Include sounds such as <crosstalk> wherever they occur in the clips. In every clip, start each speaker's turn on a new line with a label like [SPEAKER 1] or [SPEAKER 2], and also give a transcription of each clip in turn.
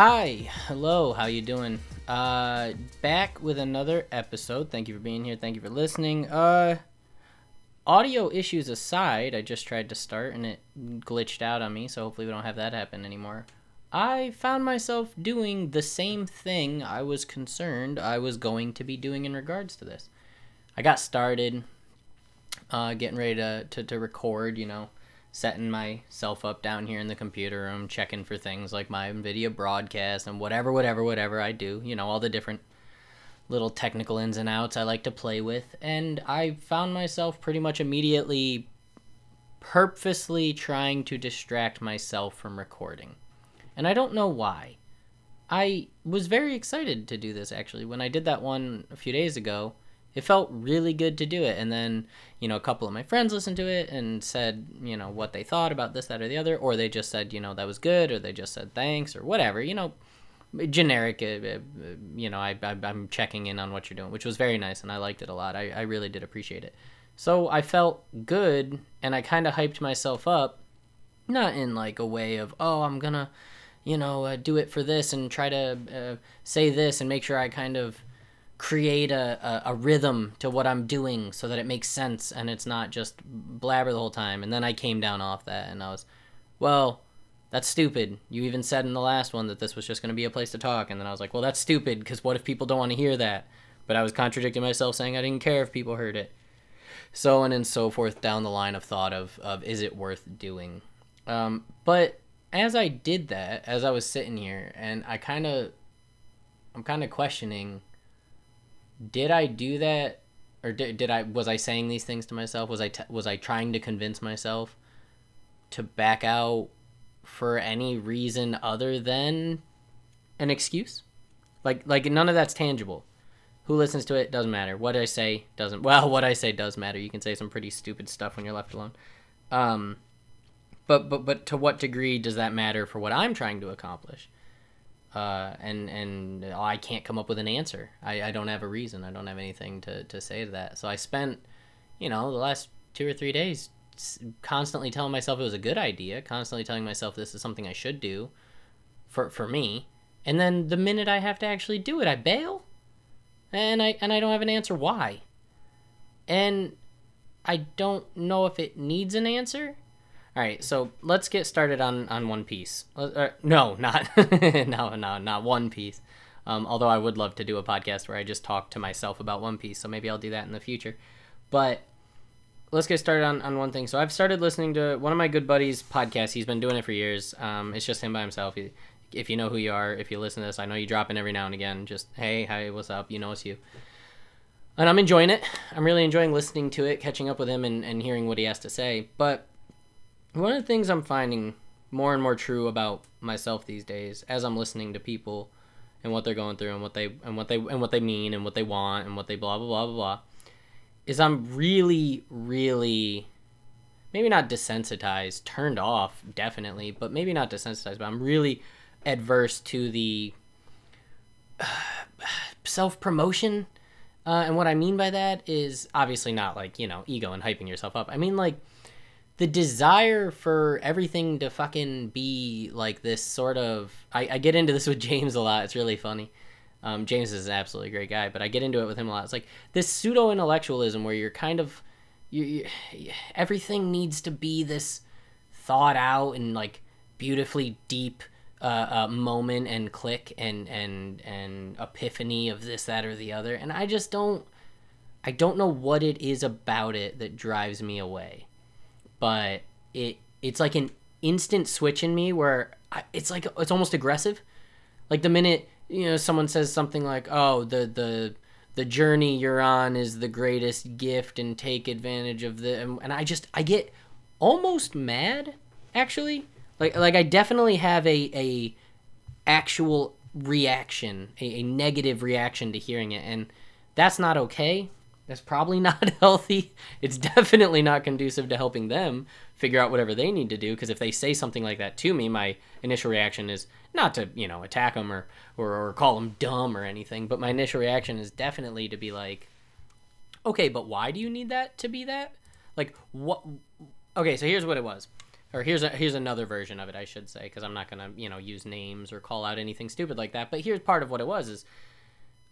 [SPEAKER 1] Hi, hello, how you doing? Uh, back with another episode. Thank you for being here. Thank you for listening. Uh, audio issues aside, I just tried to start and it glitched out on me, so hopefully we don't have that happen anymore. I found myself doing the same thing I was concerned I was going to be doing in regards to this. I got started, uh, getting ready to, to, to record, you know, setting myself up down here in the computer room, checking for things like my NVIDIA broadcast and whatever, whatever, whatever I do, you know, all the different little technical ins and outs I like to play with. And I found myself pretty much immediately purposely trying to distract myself from recording. And I don't know why. I was very excited to do this actually. When I did that one a few days ago, it felt really good to do it. And then, you know, a couple of my friends listened to it and said, you know, what they thought about this, that, or the other. Or they just said, you know, that was good. Or they just said thanks or whatever. You know, generic, uh, uh, you know, I, I'm checking in on what you're doing, which was very nice. And I liked it a lot. I, I really did appreciate it. So I felt good and I kind of hyped myself up. Not in like a way of, oh, I'm to you know, uh, do it for this and try to uh, say this and make sure I kind of create a, a, a, rhythm to what I'm doing so that it makes sense and it's not just blabber the whole time. And then I came down off that and I was, well, that's stupid. You even said in the last one that this was just going to be a place to talk. And then I was like, well, that's stupid because what if people don't want to hear that? But I was contradicting myself saying I didn't care if people heard it. So on and so forth down the line of thought of, of is it worth doing? Um, but as I did that, as I was sitting here, and I kind of, I'm kind of questioning, did I do that, or did, did I was I saying these things to myself? Was I t- was I trying to convince myself to back out for any reason other than an excuse? Like like none of that's tangible. Who listens to it doesn't matter. What I say doesn't. Well, <laughs> what I say does matter. You can say some pretty stupid stuff when you're left alone. Um, but but but to what degree does that matter for what I'm trying to accomplish? Uh, and and I can't come up with an answer. I, I don't have a reason. I don't have anything to, to say to that. So I spent, you know, the last two or three days constantly telling myself it was a good idea, constantly telling myself this is something I should do for for me. And then the minute I have to actually do it, I bail. And I and I don't have an answer why. And I don't know if it needs an answer all right, so let's get started on on One Piece. Uh, no, not <laughs> no, no, not One Piece. Um, although I would love to do a podcast where I just talk to myself about One Piece, so maybe I'll do that in the future. But let's get started on, on one thing. So I've started listening to one of my good buddies' podcasts. He's been doing it for years. Um, it's just him by himself. He, if you know who you are, if you listen to this, I know you drop in every now and again. Just hey, hi, what's up? You know it's you. And I'm enjoying it. I'm really enjoying listening to it, catching up with him, and, and hearing what he has to say. But one of the things I'm finding more and more true about myself these days as I'm listening to people and what they're going through and what they and what they and what they mean and what they want and what they blah blah blah blah blah is I'm really really maybe not desensitized, turned off definitely, but maybe not desensitized, but I'm really adverse to the uh, <sighs> self-promotion uh, and what I mean by that is obviously not like, you know, ego and hyping yourself up. I mean like the desire for everything to fucking be like this sort of I, I get into this with <laughs> James a lot. It's really funny. Um, James is an absolutely great guy, but I get into it with him a lot. It's like this pseudo intellectualism where you're kind of you, you, everything needs to be this thought out and like beautifully deep uh, uh, moment and click and and and epiphany of this that or the other, and I just don't I don't know what it is about it that drives me away but it it's like an instant switch in me where I, it's like it's almost aggressive. Like the minute you know someone says something like, "Oh, the the the journey you're on is the greatest gift and take advantage of the," and, and I just I get almost mad actually. Like like I definitely have a a actual reaction, a, a negative reaction to hearing it, and that's not okay that's probably <laughs> not healthy. It's definitely not conducive to helping them figure out whatever they need to do. Because if they say something like that to me, my initial reaction is not to, you know, attack them or, or, or call them dumb or anything. But my initial reaction is definitely to be like, okay, but why do you need that to be that? Like, what? Okay, so here's what it was. or here's a, here's another version of it, I should say, because I'm not gonna you know use names or call out anything stupid like that. But here's part of what it was is,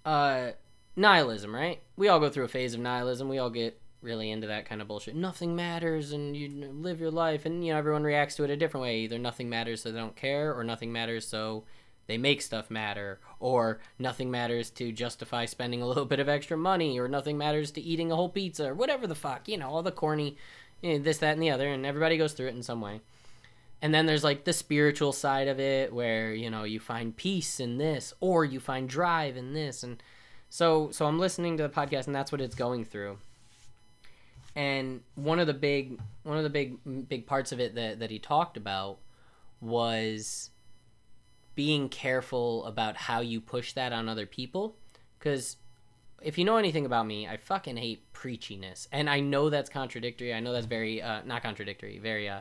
[SPEAKER 1] uh, nihilism, right? We all go through a phase of nihilism. We all get really into that kind of bullshit. Nothing matters, and you live your life, and you know everyone reacts to it a different way. Either nothing matters, so they don't care, or nothing matters, so they make stuff matter, or nothing matters to justify spending a <laughs> little bit of extra money, or nothing matters to eating a whole pizza, or whatever the fuck, you know, all the corny, you know, this, that, and the other, and everybody goes through it in some way. And then there's like the spiritual side of it, where you know you find peace in this, or you find drive in this, and so so I'm listening to the podcast, and that's what it's going through. And one of the big one of the big big parts of it that that he talked about was being careful about how you push that on other people. Because if you know anything about me i fucking hate preachiness. And i know that's contradictory. I know that's very uh, not contradictory very uh,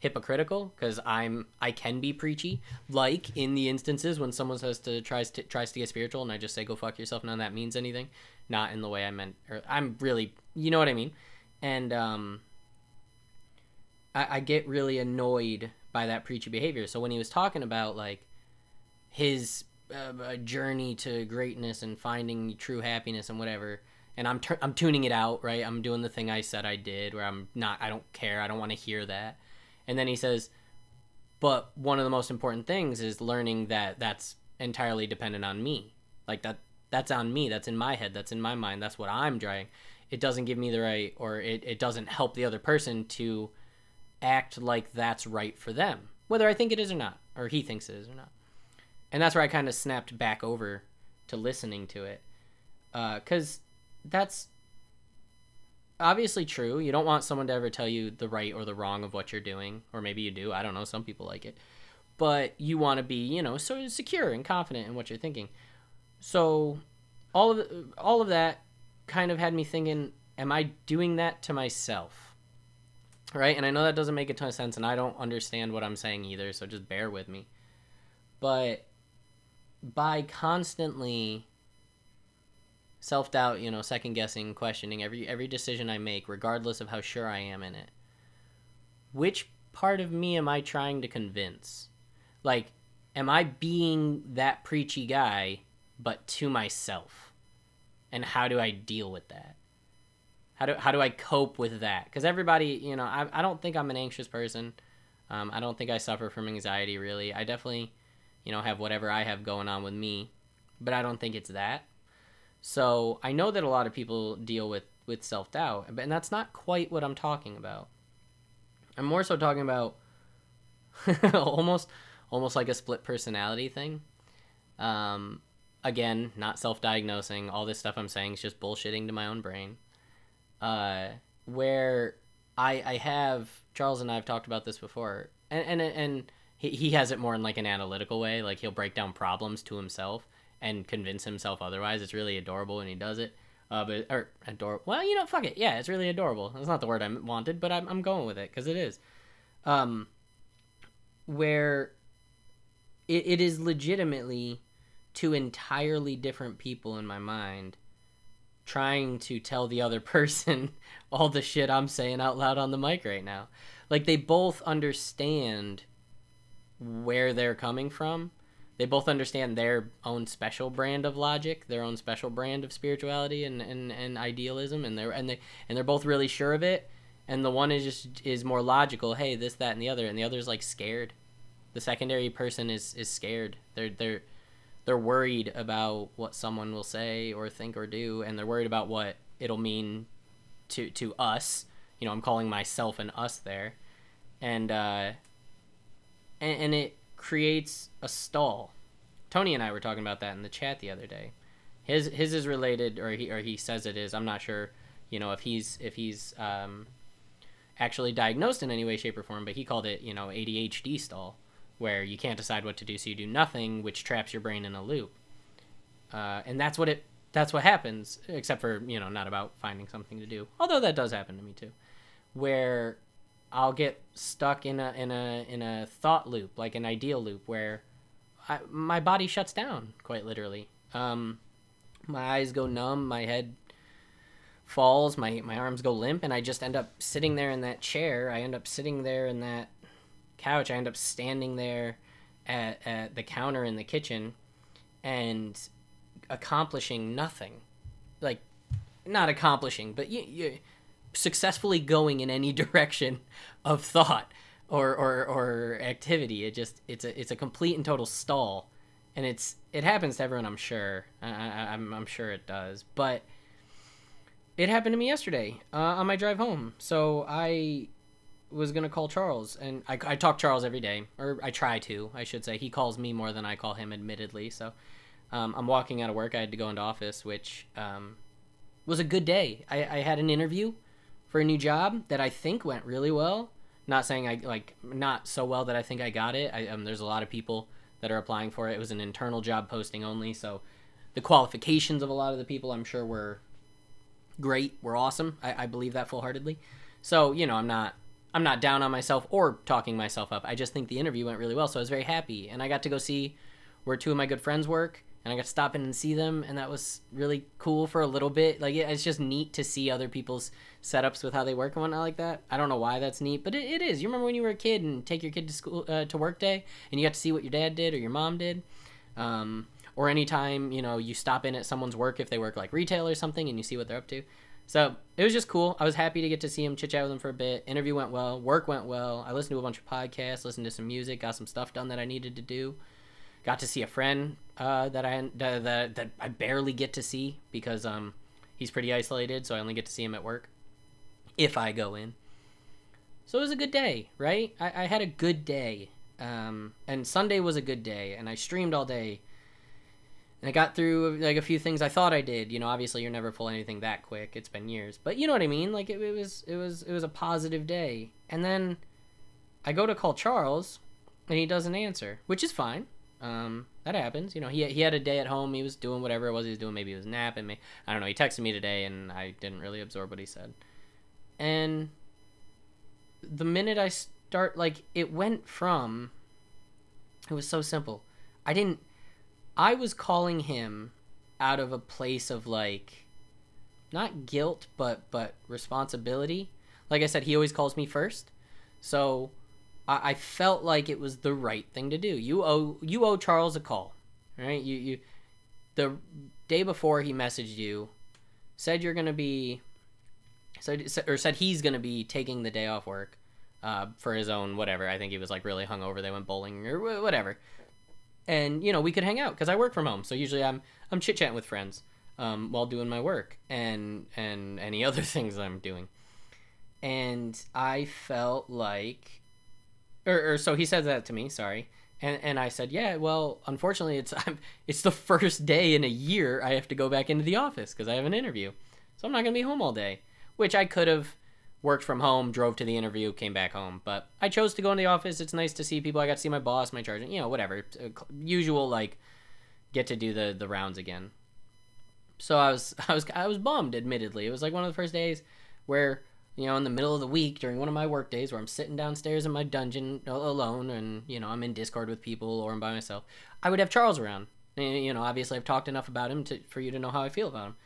[SPEAKER 1] hypocritical because i'm i can be preachy like in the instances when someone says to tries to tries to get spiritual and i just say go fuck yourself none of that means anything not in the way i meant or i'm really you know what i mean and um I, I get really annoyed by that preachy behavior so when he was talking about like his uh, journey to greatness and finding true happiness and whatever and I'm I'm tuning it out, right? I'm doing the thing I said I did where I'm not I don't care. I don't want to hear that. And then he says, "But one of the most important things is learning that that's entirely dependent on me. Like that that's on me. That's in my head. That's in my mind. That's what I'm driving. It doesn't give me the right or it, it doesn't help the other person to act like that's right for them. Whether I think it is or not, or he thinks it is or not and that's where I kind of snapped back over to listening to it, because uh, that's obviously true. You don't want someone to ever tell you the right or the wrong of what you're doing, or maybe you do. I don't know. Some people like it, but you want to be, you know, so secure and confident in what you're thinking. So, all of all of that kind of had me thinking, am I doing that to myself? Right? And I know that doesn't make a ton of sense, and I don't understand what I'm saying either. So just bear with me. But by constantly self doubt, you know, second guessing, questioning every every decision I make, regardless of how sure I am in it. Which part of me am I trying to convince? Like, am I being that preachy guy, but to myself? And how do I deal with that? How do how do I cope with that? Because everybody, you know, I I don't think I'm an anxious person. Um, I don't think I suffer from anxiety really. I definitely you know, have whatever I have going on with me, but I don't think it's that. So I know that a lot of people deal with with self doubt, and that's not quite what I'm talking about. I'm more so talking about <laughs> almost almost like a split personality thing. Um, again, not self diagnosing. All this stuff I'm saying is just bullshitting to my own brain. Uh, where I I have Charles and I have talked about this before, and and and he, he has it more in like an analytical way like he'll break down problems to himself and convince himself otherwise it's really adorable when he does it. Uh, but or adorable well you know fuck it. Yeah it's really adorable. That's not the word i wanted but i'm, I'm going with it because it is. Um where it, it is legitimately two entirely different people in my mind trying to tell the other <laughs> person all the shit i'm saying out loud on the mic right now. Like they both understand where they're coming from. They both understand their own special brand of logic, their own special brand of spirituality and, and, and idealism, and they're and they and they're both really sure of it. And the one is just is more logical. Hey, this, that, and the other, and the other's like scared. The secondary person is is scared. They're they're they're worried about what someone will say or think or do, and they're worried about what it'll mean to to us. You know, I'm calling myself and us there, and uh, and, and it creates a stall. Tony and I were talking about that in the chat the other day. His his is related, or he or he says it is. I'm not sure, you know, if he's if he's um, actually diagnosed in any way, shape, or form. But he called it, you know, ADHD stall, where you can't decide what to do, so you do nothing, which traps your brain in a loop. Uh, and that's what it that's what happens, except for you know, not about finding something to do. Although that does happen to me too, where I'll get stuck in a in a in a thought loop, like an ideal loop, where I, my body shuts down quite literally. Um, my eyes go numb, my head falls, my my arms go limp, and I just end up sitting there in that chair. I end up sitting there in that couch. I end up standing there at, at the counter in the kitchen and accomplishing nothing. Like, not accomplishing, but you, you successfully going in any <laughs> direction of thought or, or, or activity. It just it's a it's a complete and total stall, and it's it happens to everyone. I'm sure. I, I, I'm I'm sure it does, but it happened to me yesterday uh, on my drive home. So I was gonna call Charles, and I, I talk Charles every day, or I try to, I should say. He calls me more than I call him, admittedly. So um, I'm walking out of work. I had to go into office, which um, was a good day. I, I had an interview for a new job that I think went really well. Not saying I like not so well that I think I got it. I, um, there's a lot of people that are applying for it. It was an internal job posting only, so the qualifications of a lot of the people I'm sure were great, were awesome. I, I believe that full heartedly. So you know, I'm not I'm not down on myself or talking myself up. I just think the interview went really well, so I was very happy, and I got to go see where two of my good friends work and I got to stop in and see them, and that was really cool for a little bit. Like it's just neat to see other people's setups with how they work and whatnot like that. I don't know why that's neat, but it, it is. You remember when you were a kid and take your kid to school uh, to work day, and you got to see what your dad did or your mom did, um, or anytime you know you stop in at someone's work if they work like retail or something, and you see what they're up to. So it was just cool. I was happy to get to see him, chit chat with him for a bit. Interview went well. Work went well. I listened to a bunch of podcasts, listened to some music, got some stuff done that I needed to do. Got to see a friend uh, that I that, that I barely get to see because um he's pretty isolated, so I only get to see him at work if I go in. So it was a good day, right? I, I had a good day, um, and Sunday was a good day, and I streamed all day. And I got through like a few things I thought I did. You know, obviously you're never full anything that quick. It's been years, but you know what I mean. Like it, it was, it was, it was a positive day. And then I go to call Charles, and he doesn't answer, which is fine. Um, that happens. You know, he, he had a day at home. He was doing whatever it was he was doing. Maybe he was napping. Me, I don't know. He texted me today, and I didn't really absorb what he said. And the minute I start, like, it went from. It was so simple. I didn't. I was calling him out of a place of like, not guilt, but but responsibility. Like I said, he always calls me first, so I, I felt like it was the right thing to do. You owe you owe Charles a call, right? You you the day before he messaged you, said you're gonna be, said or said he's gonna be taking the day off work, uh, for his own whatever. I think he was like really hungover. They went bowling or whatever, and you know we could hang out because I work from home. So usually I'm I'm chit chatting with friends um, while doing my work and and any <laughs> other things I'm doing. And I felt like or, or so he said that to me. Sorry. And, and I said, yeah, well, unfortunately, it's <laughs> I'm, it's the first day in a year I have to go back into the office because I have an interview, so I'm not gonna be home all day. Which I could have worked from home, drove to the interview, came back home, but I chose to go in the office. It's nice to see people. I got to see my boss, my charge, you know, whatever, usual like get to do the the rounds again. So I was <laughs> I was I was bummed. Admittedly, it was like one of the first days where you know, in the middle of the week during one of my work days where I'm sitting downstairs in my dungeon alone and, you know, I'm in Discord with people or I'm by myself, I would have Charles around. And, you know, obviously I've talked enough about him to, for you to know how I feel about him.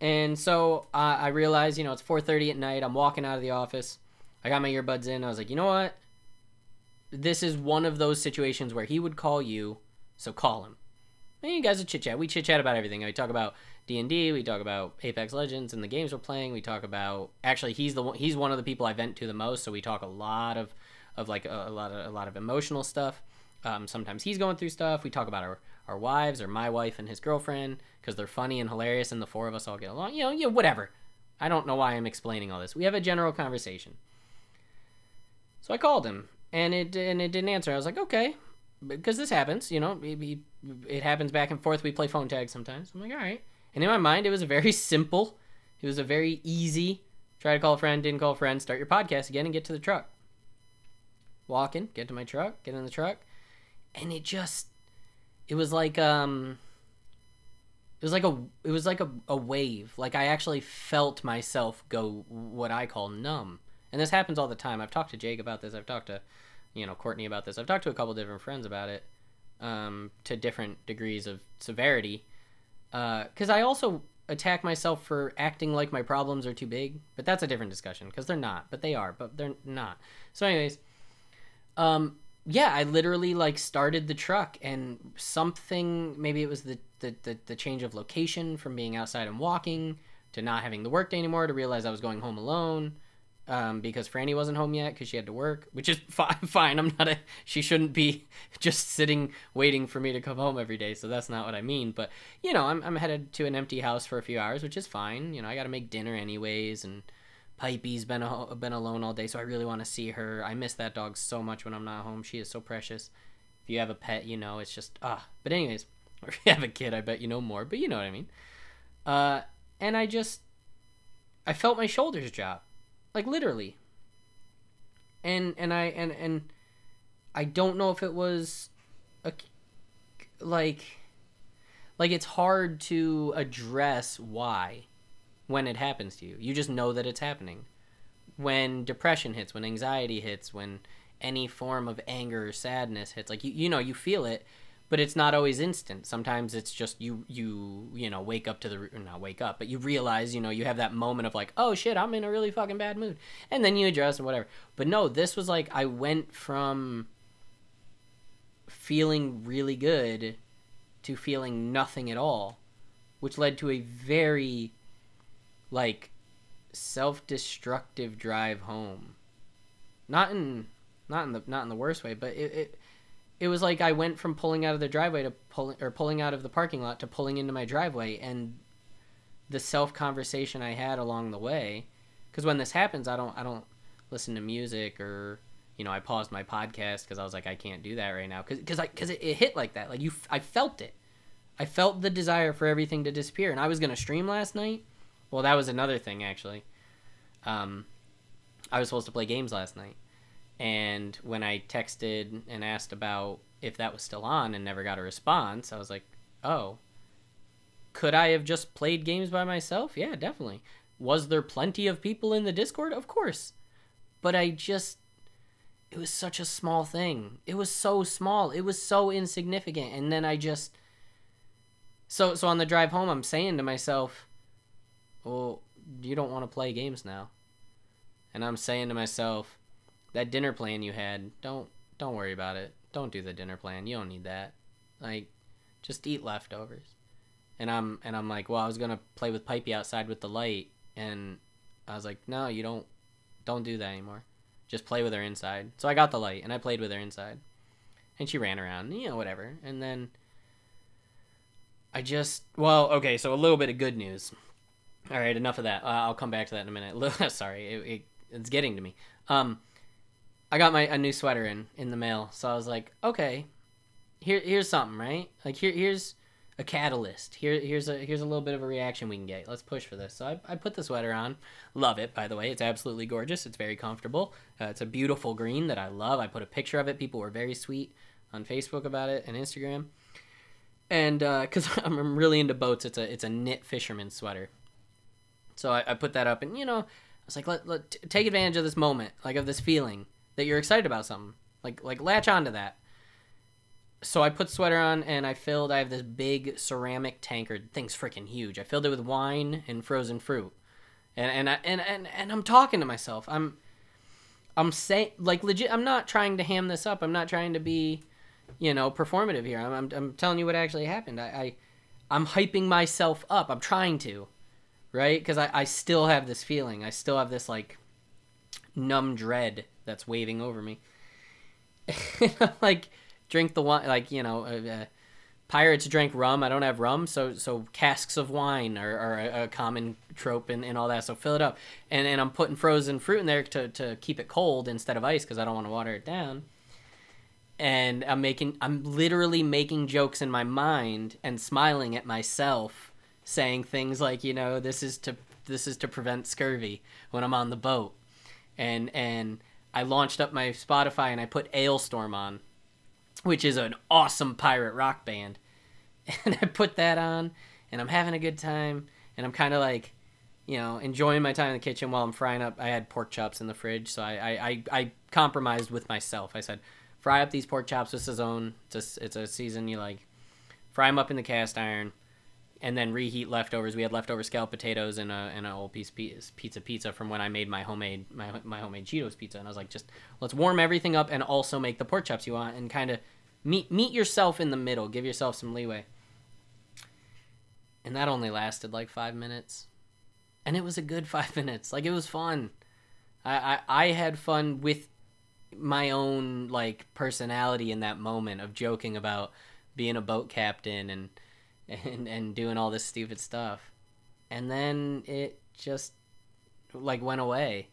[SPEAKER 1] And so uh, I realized, you know, it's 4.30 at night. I'm walking out of the office. I got my earbuds in. I was like, you know what? This is one of those situations where he would call you, so call him. And you guys would chit chat. We chit chat about everything. We talk about D&D, we talk about Apex Legends and the games we're playing. We talk about actually he's the one, he's one of the people I vent to the most, so we talk a lot of of like a, a lot of a lot of emotional stuff. Um, sometimes he's going through stuff. We talk about our our wives or my wife and his girlfriend because they're funny and hilarious and the four of us all get along. You know, know, whatever. I don't know why I'm explaining all this. We have a general conversation. So I called him and it and it didn't answer. I was like, okay, because this happens. You know, it, it happens back and forth. We play phone tag sometimes. I'm like, all right. And in my mind, it was a very simple, it was a very easy try to call a friend, didn't call a friend, start your podcast again and get to the truck. Walking, get to my truck, get in the truck. And it just, it was like, um, it was like a, it was like a, a wave. Like I actually felt myself go what I call numb. And this happens all the time. I've talked to Jake about this. I've talked to, you know, Courtney about this. I've talked to a couple different friends about it, um, to different degrees of severity because uh, I also attack myself for acting like my problems are too big, but that's a different discussion because they're not, but they are, but they're not. So, anyways, Um, yeah, I literally like started the truck and something maybe it was the, the the, the change of location from being outside and walking to not having the work day anymore to realize I was going home alone um, because Franny wasn't home yet because she had to work, which is <laughs> fine. Fine, I'm not a. She shouldn't be <laughs> just sitting waiting for me to come home every day. So that's not what I mean. But you know, I'm I'm headed to an empty house for a few hours, which is fine. You know, I got to make dinner anyways, and Pipey's been a, been alone all day, so I really want to see her. I miss that dog so much when I'm not home. She is so precious. If you have a pet, you know it's just ah. But anyways, <laughs> if you have a kid, I bet you know more. But you know what I mean. Uh, and I just I felt my shoulders drop like literally. And and i and and i don't know if it was a like like it's hard to address why when it happens to you. You just know that it's happening. When depression hits when anxiety hits when any form of anger or sadness hits like you, you know you feel it but it's not always instant. Sometimes it's just you you you know wake up to the not wake up, but you realize you know you have that moment of like oh shit I'm in a really fucking bad mood, and then you adjust and whatever. But no, this was like I went from feeling really good to feeling nothing at all, which led to a very like self-destructive drive home. Not in not in the not in the worst way, but it, it it was like I went from pulling out of the driveway to pulling or pulling out of the parking lot to pulling into my driveway and the self conversation I had along the way cuz when this happens I don't I don't listen to music or you know I paused my podcast cuz I was like I can't do that right now. Cuz I cuz it, it hit like that. Like you I felt it. I felt the desire for everything to disappear and I was going to stream last night. Well that was another thing actually. Um I was supposed to play games last night and when I texted and asked about if that was still on and never got a response, I was like, oh, could I have just played games by myself? Yeah, definitely. Was there plenty of people in the Discord? Of course. But I just. It was such a small thing. It was so small. It was so insignificant. And then I just. So, so on the drive home, I'm saying to myself, well, you don't want to play games now. And I'm saying to myself, that dinner plan you had, don't don't worry about it. Don't do the dinner plan. You don't need that. Like just eat leftovers. And I'm and I'm like, well, I was gonna play with Pipey outside with the light, and I was like, no, you don't, don't do that anymore. Just play with her inside. So I got the light and I played with her inside, and she ran around, you know, whatever. And then I just, well, okay, so a little bit of good news. All right, enough of that. Uh, I'll come back to that in a minute. <laughs> Sorry, it, it, it's getting to me. Um, I got my a new sweater in in the mail, so I was like, okay, here here's something, right? Like here here's a catalyst. Here here's a here's a little bit of a reaction we can get. Let's push for this. So I, I put the sweater on. Love it, by the way. It's absolutely gorgeous. It's very comfortable. Uh, it's a beautiful green that I love. I put a picture of it. People were very sweet on Facebook about it and Instagram. And because uh, <laughs> I'm really into boats, it's a it's a knit fisherman sweater. So I, I put that up, and you know, I was like, let, let take advantage of this moment, like of this feeling that you're excited about something. Like like latch onto that. So I put sweater on and I filled. I have this big ceramic tankard. Thing's freaking huge. I filled it with wine and frozen fruit, and and I, and and and I'm talking to myself. I'm I'm saying like legit. I'm not trying to ham this up. I'm not trying to be, you know, performative here. I'm I'm, I'm telling you what actually happened. I, I I'm hyping myself up. I'm trying to, right? Because I I still have this feeling. I still have this like numb dread that's waving over me. <laughs> like drink the wine, like you know, uh, uh, pirates drink rum. I don't have rum, so so casks of wine are, are a, a, common trope and, and all that. So fill it up, and and I'm putting frozen fruit in there to to keep it cold instead of ice because I don't want to water it down. And I'm making, I'm literally making jokes in my mind and smiling at myself, saying things like, you know, this is to this is to prevent scurvy when I'm on the boat, and and I launched up my Spotify and I put Alestorm on, which is an awesome pirate rock band. <laughs> And I put that on and I'm having a good time and I'm kind of like, you know, enjoying my time in the kitchen while I'm frying up. I had pork chops in the fridge, so I I, I, compromised with myself. I said, fry up these pork chops with Sazón. It's a, it's a season you like. Fry them up in the cast iron and then reheat leftovers. We had leftover scalloped potatoes and a and a whole piece pizza pizza from when I made my homemade my my homemade Cheetos pizza. And I was like, just let's warm everything up and also make the pork chops you want and kind of meet meet yourself in the middle. Give yourself some leeway. And that only lasted like five minutes, and it was a good <laughs> five minutes. Like it was fun. I I, I had fun with my own like personality in that moment of joking about being a boat captain and and and doing all this stupid stuff. And then it just like went away.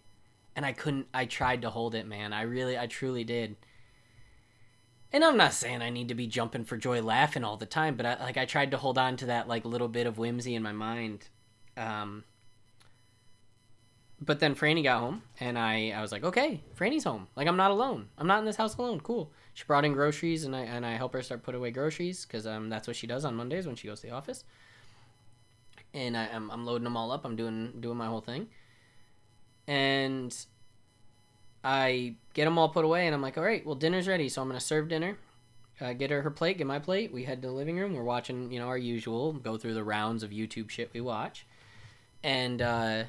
[SPEAKER 1] And I couldn't I tried to hold it, man. I really I truly did. And I'm not saying I need to be jumping for joy laughing all the time, but I, like I tried to hold on to that like little bit of whimsy in my mind. Um but then Franny got home, and I, I was like, okay, Franny's home. Like I'm not alone. I'm not in this house alone. Cool. She brought in groceries, and I and I help her start put away groceries because um that's what she does on Mondays when she goes to the office. And I, I'm I'm loading them all up. I'm doing doing my whole thing. And I get them all put away, and I'm like, all right, well dinner's ready, so I'm gonna serve dinner. Uh, get her her plate, get my plate. We head to the living room. We're watching, you know, our usual, go through the rounds of YouTube shit we watch, and. uh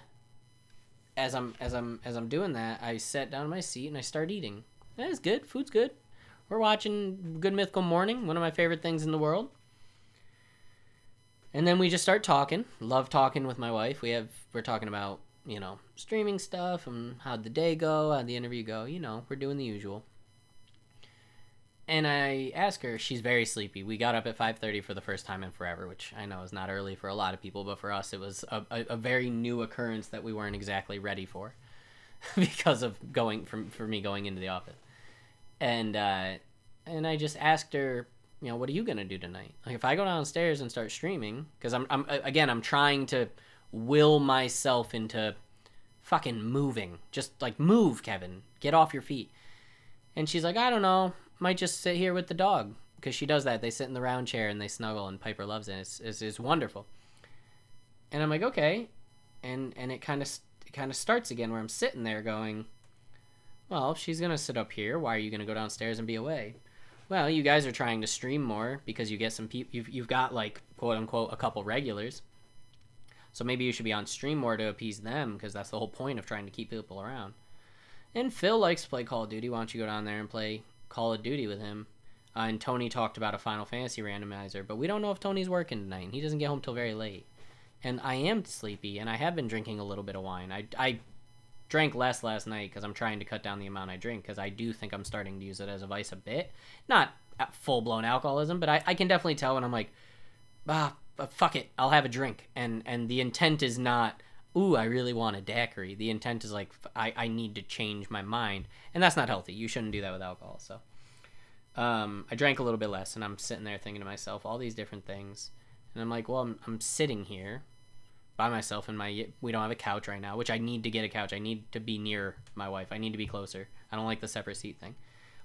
[SPEAKER 1] as I'm as I'm as I'm doing that, I sat down in my seat and I start eating. That is good. Food's good. We're watching Good Mythical Morning, one of my favorite things in the world. And then we just start talking. Love talking with my wife. We have we're talking about, you know, streaming stuff and how'd the day go, how'd the interview go, you know, we're doing the usual and I ask her. She's very sleepy. We got up at 5:30 for the first time in forever, which I know is not early for a lot of people, but for us, it was a, a, a very new occurrence that we weren't exactly ready for, <laughs> because of going from for me going into the office, and uh, and I just asked her, you know, what are you gonna do tonight? Like if I go downstairs and start streaming, because I'm I'm again I'm trying to will myself into fucking moving, just like move, Kevin, get off your feet. And she's like, I don't know might just sit here with the dog because she does that. They sit in the round chair and they snuggle, and Piper loves it. It's it's, it's wonderful. And I'm like, okay, and and it kind of it kind of starts again where I'm sitting there going, well, if she's gonna sit up here, why are you gonna go downstairs and be away? Well, you guys are trying to stream more because you get some people. You've you've got like quote unquote a couple regulars. So maybe you should be on stream more to appease them because that's the whole point of trying to keep people around. And Phil likes to play Call of Duty. Why don't you go down there and play Call of Duty with him. Uh, and Tony talked about a Final Fantasy randomizer, but we don't know if Tony's working tonight. And He doesn't get home till very late. And I am sleepy, and I have been drinking a little bit of wine. I, I drank less last night because I'm trying to cut down the amount I drink because I do think I'm starting to use it as a vice a bit. Not full blown alcoholism, but I, I can definitely tell when I'm like, ah, fuck it, I'll have a drink. And and the intent is not, ooh, I really want a daiquiri. The intent is like, I, I need to change my mind. And that's not healthy. You shouldn't do that with alcohol. So um, I drank a little bit less, and I'm sitting there thinking to myself all these different things. And I'm like, well, I'm, I'm sitting here by myself in my we don't have a couch right now which i need to get a couch i need to be near my wife i need to be closer i don't like the separate seat thing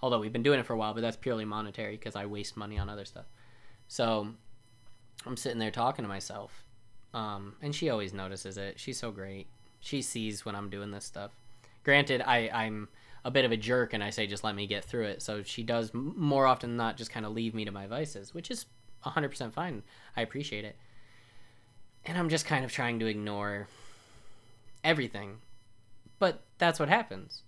[SPEAKER 1] although we've been doing it for a while but that's purely monetary because i waste money on other stuff so i'm sitting there talking to myself um, and she always notices it. She's so great. She sees when I'm doing this stuff. Granted, I, I'm a bit of a jerk and I say just let me get through it. So she does more often than not just kind of leave me to my vices, which is 100% fine. I appreciate it. And I'm just kind of trying to ignore everything. But that's what happens.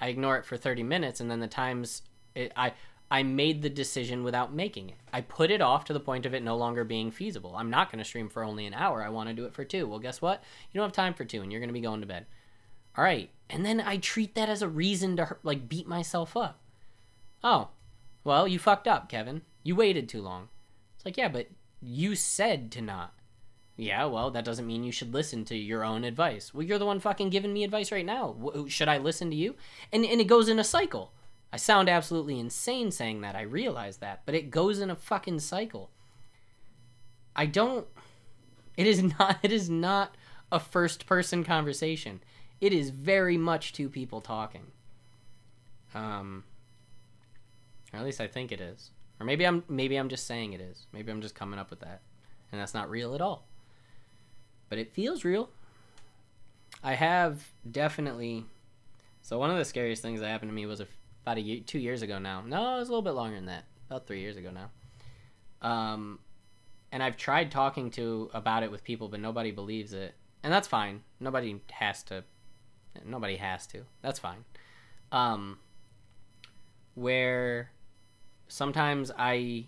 [SPEAKER 1] I ignore it for 30 minutes and then the times it, I I made the decision without making it. I put it off to the point of it no longer being feasible. I'm not going to stream for only an hour. I want to do it for two. Well, guess what? You don't have time for two, and you're going to be going to bed. All right. And then I treat that as a reason to like beat myself up. Oh, well, you fucked up, Kevin. You waited too long. It's like, yeah, but you said to not. Yeah, well, that doesn't mean you should listen to your own advice. Well, you're the one fucking giving me advice right now. Should I listen to you? And and it goes in a cycle. I sound absolutely insane saying that. I realize that, but it goes in a fucking cycle. I don't it is <laughs> not it is not a first person conversation. It is very much two people talking. Um or at least I think it is. Or maybe I'm maybe I'm just saying it is. Maybe I'm just coming up with that. And that's not real at all. But it feels real. I have definitely so one of the scariest things that happened to me was a about a year, two years ago now. No, it was a little bit longer than that. About three years ago now. Um, and I've tried talking to about it with people, but nobody believes it, and that's fine. Nobody has to. Nobody has to. That's fine. Um, where sometimes I.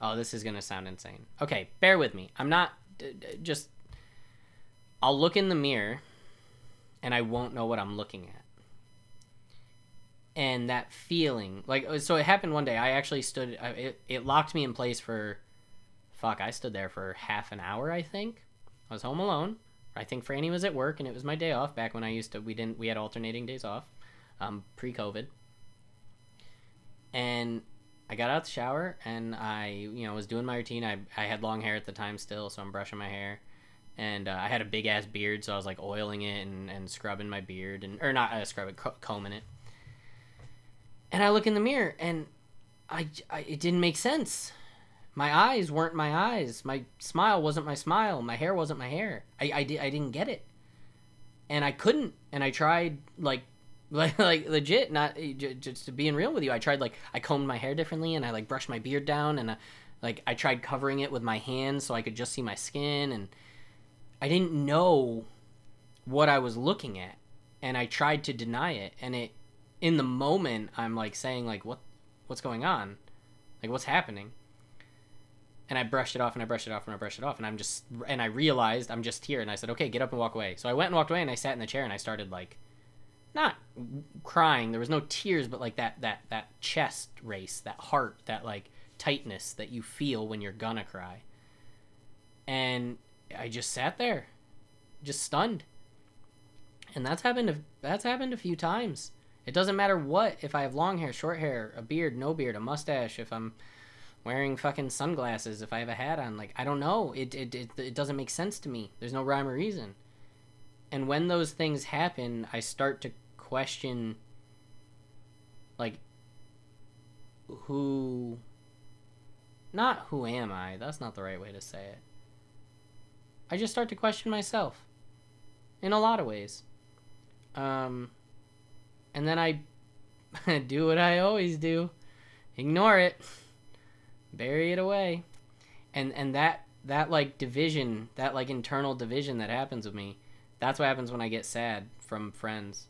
[SPEAKER 1] Oh, this is gonna sound insane. Okay, bear with me. I'm not d- d- just. I'll look in the mirror, and I won't know what I'm looking at and that feeling like so it happened one day. I actually stood it, it locked me in place for fuck i stood there for half an hour i think. I was home alone. I think franny was at work and it was my day off. Back when i used to we didn't we had alternating days off um, pre-covid. And i got out the shower and i you know was doing my routine. I, I had long hair at the time still so i'm brushing my hair. And uh, i had a big ass beard so i was like oiling it and, and scrubbing my beard and or not uh, scrubbing combing it and I look in the mirror and I, I, it didn't make sense. My eyes weren't my eyes. My smile wasn't my smile. My hair wasn't my hair. I, I, did, I didn't get it. And I couldn't. And I tried like <laughs> like like legit not eh, just to being real with you. I tried like I combed my hair differently and I like brushed my beard down and I, like I tried covering it with my hands so I could just see my skin and I didn't know what I was looking at and I tried to deny it and it in the moment I'm like saying like what what's going on? Like what's happening? And I brushed it off and I brushed it off and I brushed it off and I'm just and I realized I'm just here and I said, "Okay, get up and walk away." So I went and walked away and I sat in the chair and I started like not crying. There was no tears, but like that that that chest race, that heart, that like tightness that you feel when you're gonna cry. And I just sat there, just stunned. And that's happened. That's happened a few times. It doesn't matter what if I have long hair, short hair, a beard, no beard, a mustache, if I'm wearing fucking sunglasses, if I have a hat on. Like I don't know. It it it, it doesn't make sense to me. There's no rhyme or reason. And when those things happen, I start to question like who not who am I? That's not the right way to say it. I just start to question myself in a lot of ways. Um and then I <laughs> do what I always do ignore it, bury it away. And, and that, that like division, that like internal division that happens with me, that's what happens when I get sad from friends.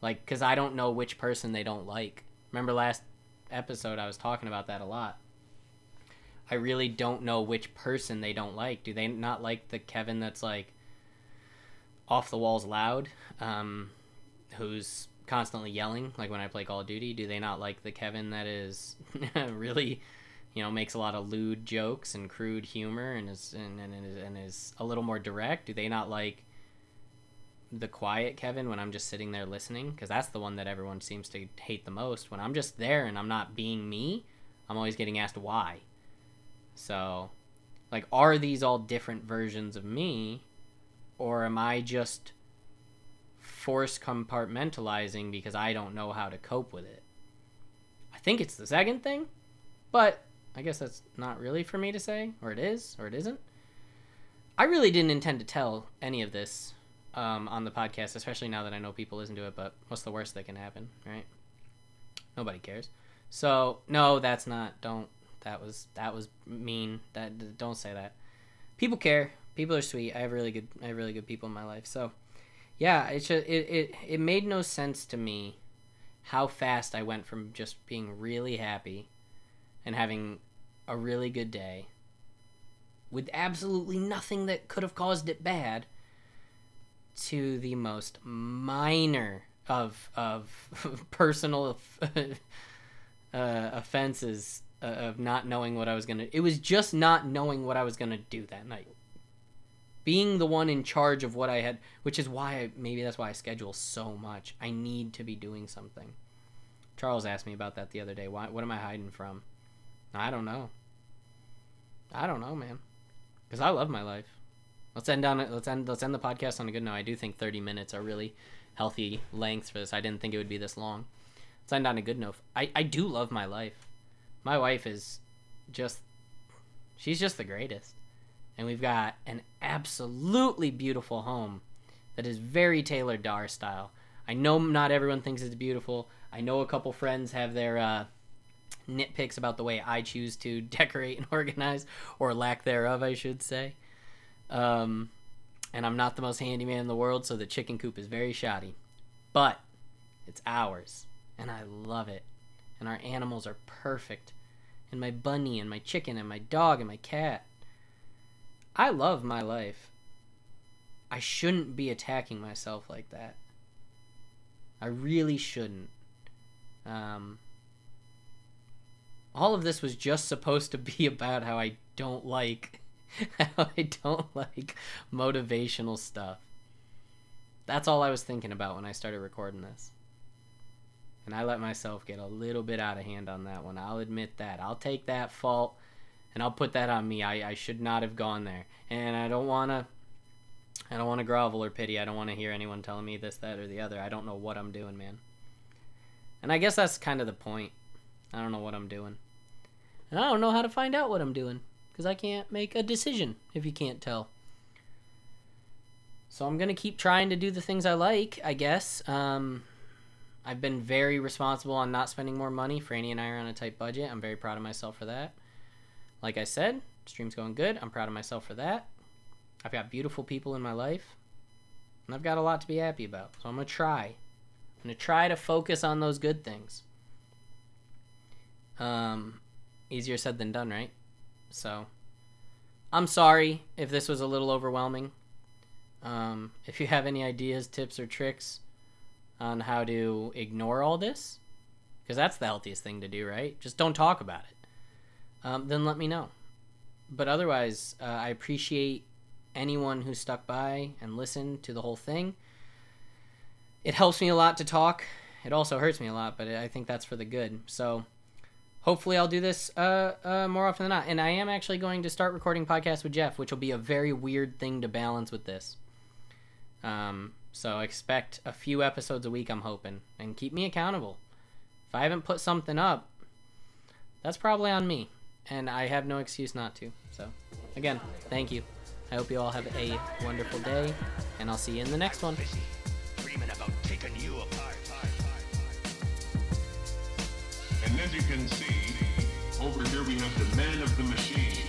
[SPEAKER 1] Like, because I don't know which person they don't like. Remember last episode, I was talking about that a lot. I really don't know which person they don't like. Do they not like the Kevin that's like off the walls loud, um, who's constantly yelling like when I play Call of Duty? Do they not like the Kevin that is <laughs> really, you know, makes a lot of lewd jokes and crude humor and is and, and, is, and is a little more direct? Do they not like the quiet Kevin when I'm just sitting there listening? Because that's the one that everyone seems to hate the most. When I'm just there and I'm not being me, I'm always getting asked why. So, like, are these all different versions of me? Or am I just force compartmentalizing because I don't know how to cope with it. I think it's the second thing, but I guess that's not really for me to say, or it is, or it isn't. I really didn't intend to tell any of this um, on the podcast, especially now that I know people listen to it. But what's the worst that can happen, right? Nobody cares. So no, that's not. Don't. That was that was mean. That don't say that. People care. People are sweet. I have really good. I have really good people in my life. So yeah, it's just, it, it it made no sense to me how fast I went from just being really happy and having a really good day with absolutely nothing that could have caused it bad to the most minor of of <laughs> personal <laughs> uh, offenses uh, of not knowing what I was gonna. It was just not knowing what I was gonna do that night being the one in charge of what I had, which is why I, maybe that's why I schedule so much. I need to be doing something. Charles asked me about that the other day. Why? What am I hiding from? I don't know. I don't know, man. Because I love my life. Let's end on it. Let's end. Let's end the podcast on a good note. I do think 30 minutes are really healthy length for this. I didn't think it would be this long. Let's end on a good note. I I do love my life. My wife is just. She's just the greatest and we've got an absolutely beautiful home that is very tailored to our style. I know not everyone thinks it's beautiful. I know a couple friends have their uh, nitpicks about the way I choose to <laughs> decorate and organize, or lack thereof, I should say. Um, and I'm not the most handy man in the world, so the chicken coop is very shoddy. But it's ours, and I love it. And our animals are perfect. And my bunny, and my chicken, and my dog, and my cat. I love my life. I shouldn't be attacking myself like that. I really shouldn't. Um, all of this was just supposed to be <laughs> about how I don't like <laughs> how I don't like motivational stuff. That's all I was thinking about when I started recording this. And I let myself get a little bit out of hand on that one. I'll admit that. I'll take that fault and I'll put that on me. I, I should not have gone there. And I don't want to I don't want to grovel or pity. I don't want to hear anyone telling me this, that, or the other. I don't know what I'm doing, man. And I guess that's kind of the point. I don't know what I'm doing. And I don't know how to find out what I'm doing because I can't make a decision if you can't tell. So I'm to keep trying to do the things I like, I guess. Um, I've been very responsible on not spending more money. Franny and I are on a tight budget. I'm very proud of myself for that. Like I said, stream's going good. I'm proud of myself for that. I've got beautiful people in my life, and I've got a lot to be happy about. So I'm going to try. I'm going to try to focus on those good things. Um, easier said than done, right? So I'm sorry if this was a little overwhelming. Um, if you have any ideas, tips, or tricks on how to ignore all this, because that's the healthiest thing to do, right? Just don't talk about it. Um, then let me know. But otherwise, uh, I appreciate anyone who stuck by and listened to the whole thing. It helps me a lot to talk. It also hurts me a lot, but I think that's for the good. So hopefully I'll do this uh, uh, more often than not. And I am actually going to start recording podcasts with Jeff, which will be a very weird thing to balance with this. Um, so expect a few episodes a week, I'm hoping. And keep me accountable. If I haven't put something up, that's probably on me. And I have no excuse not to. So, again, thank you. I hope you all have a wonderful day, and I'll see you in the next one.
[SPEAKER 2] And as you can see, over here we have the man of the machine.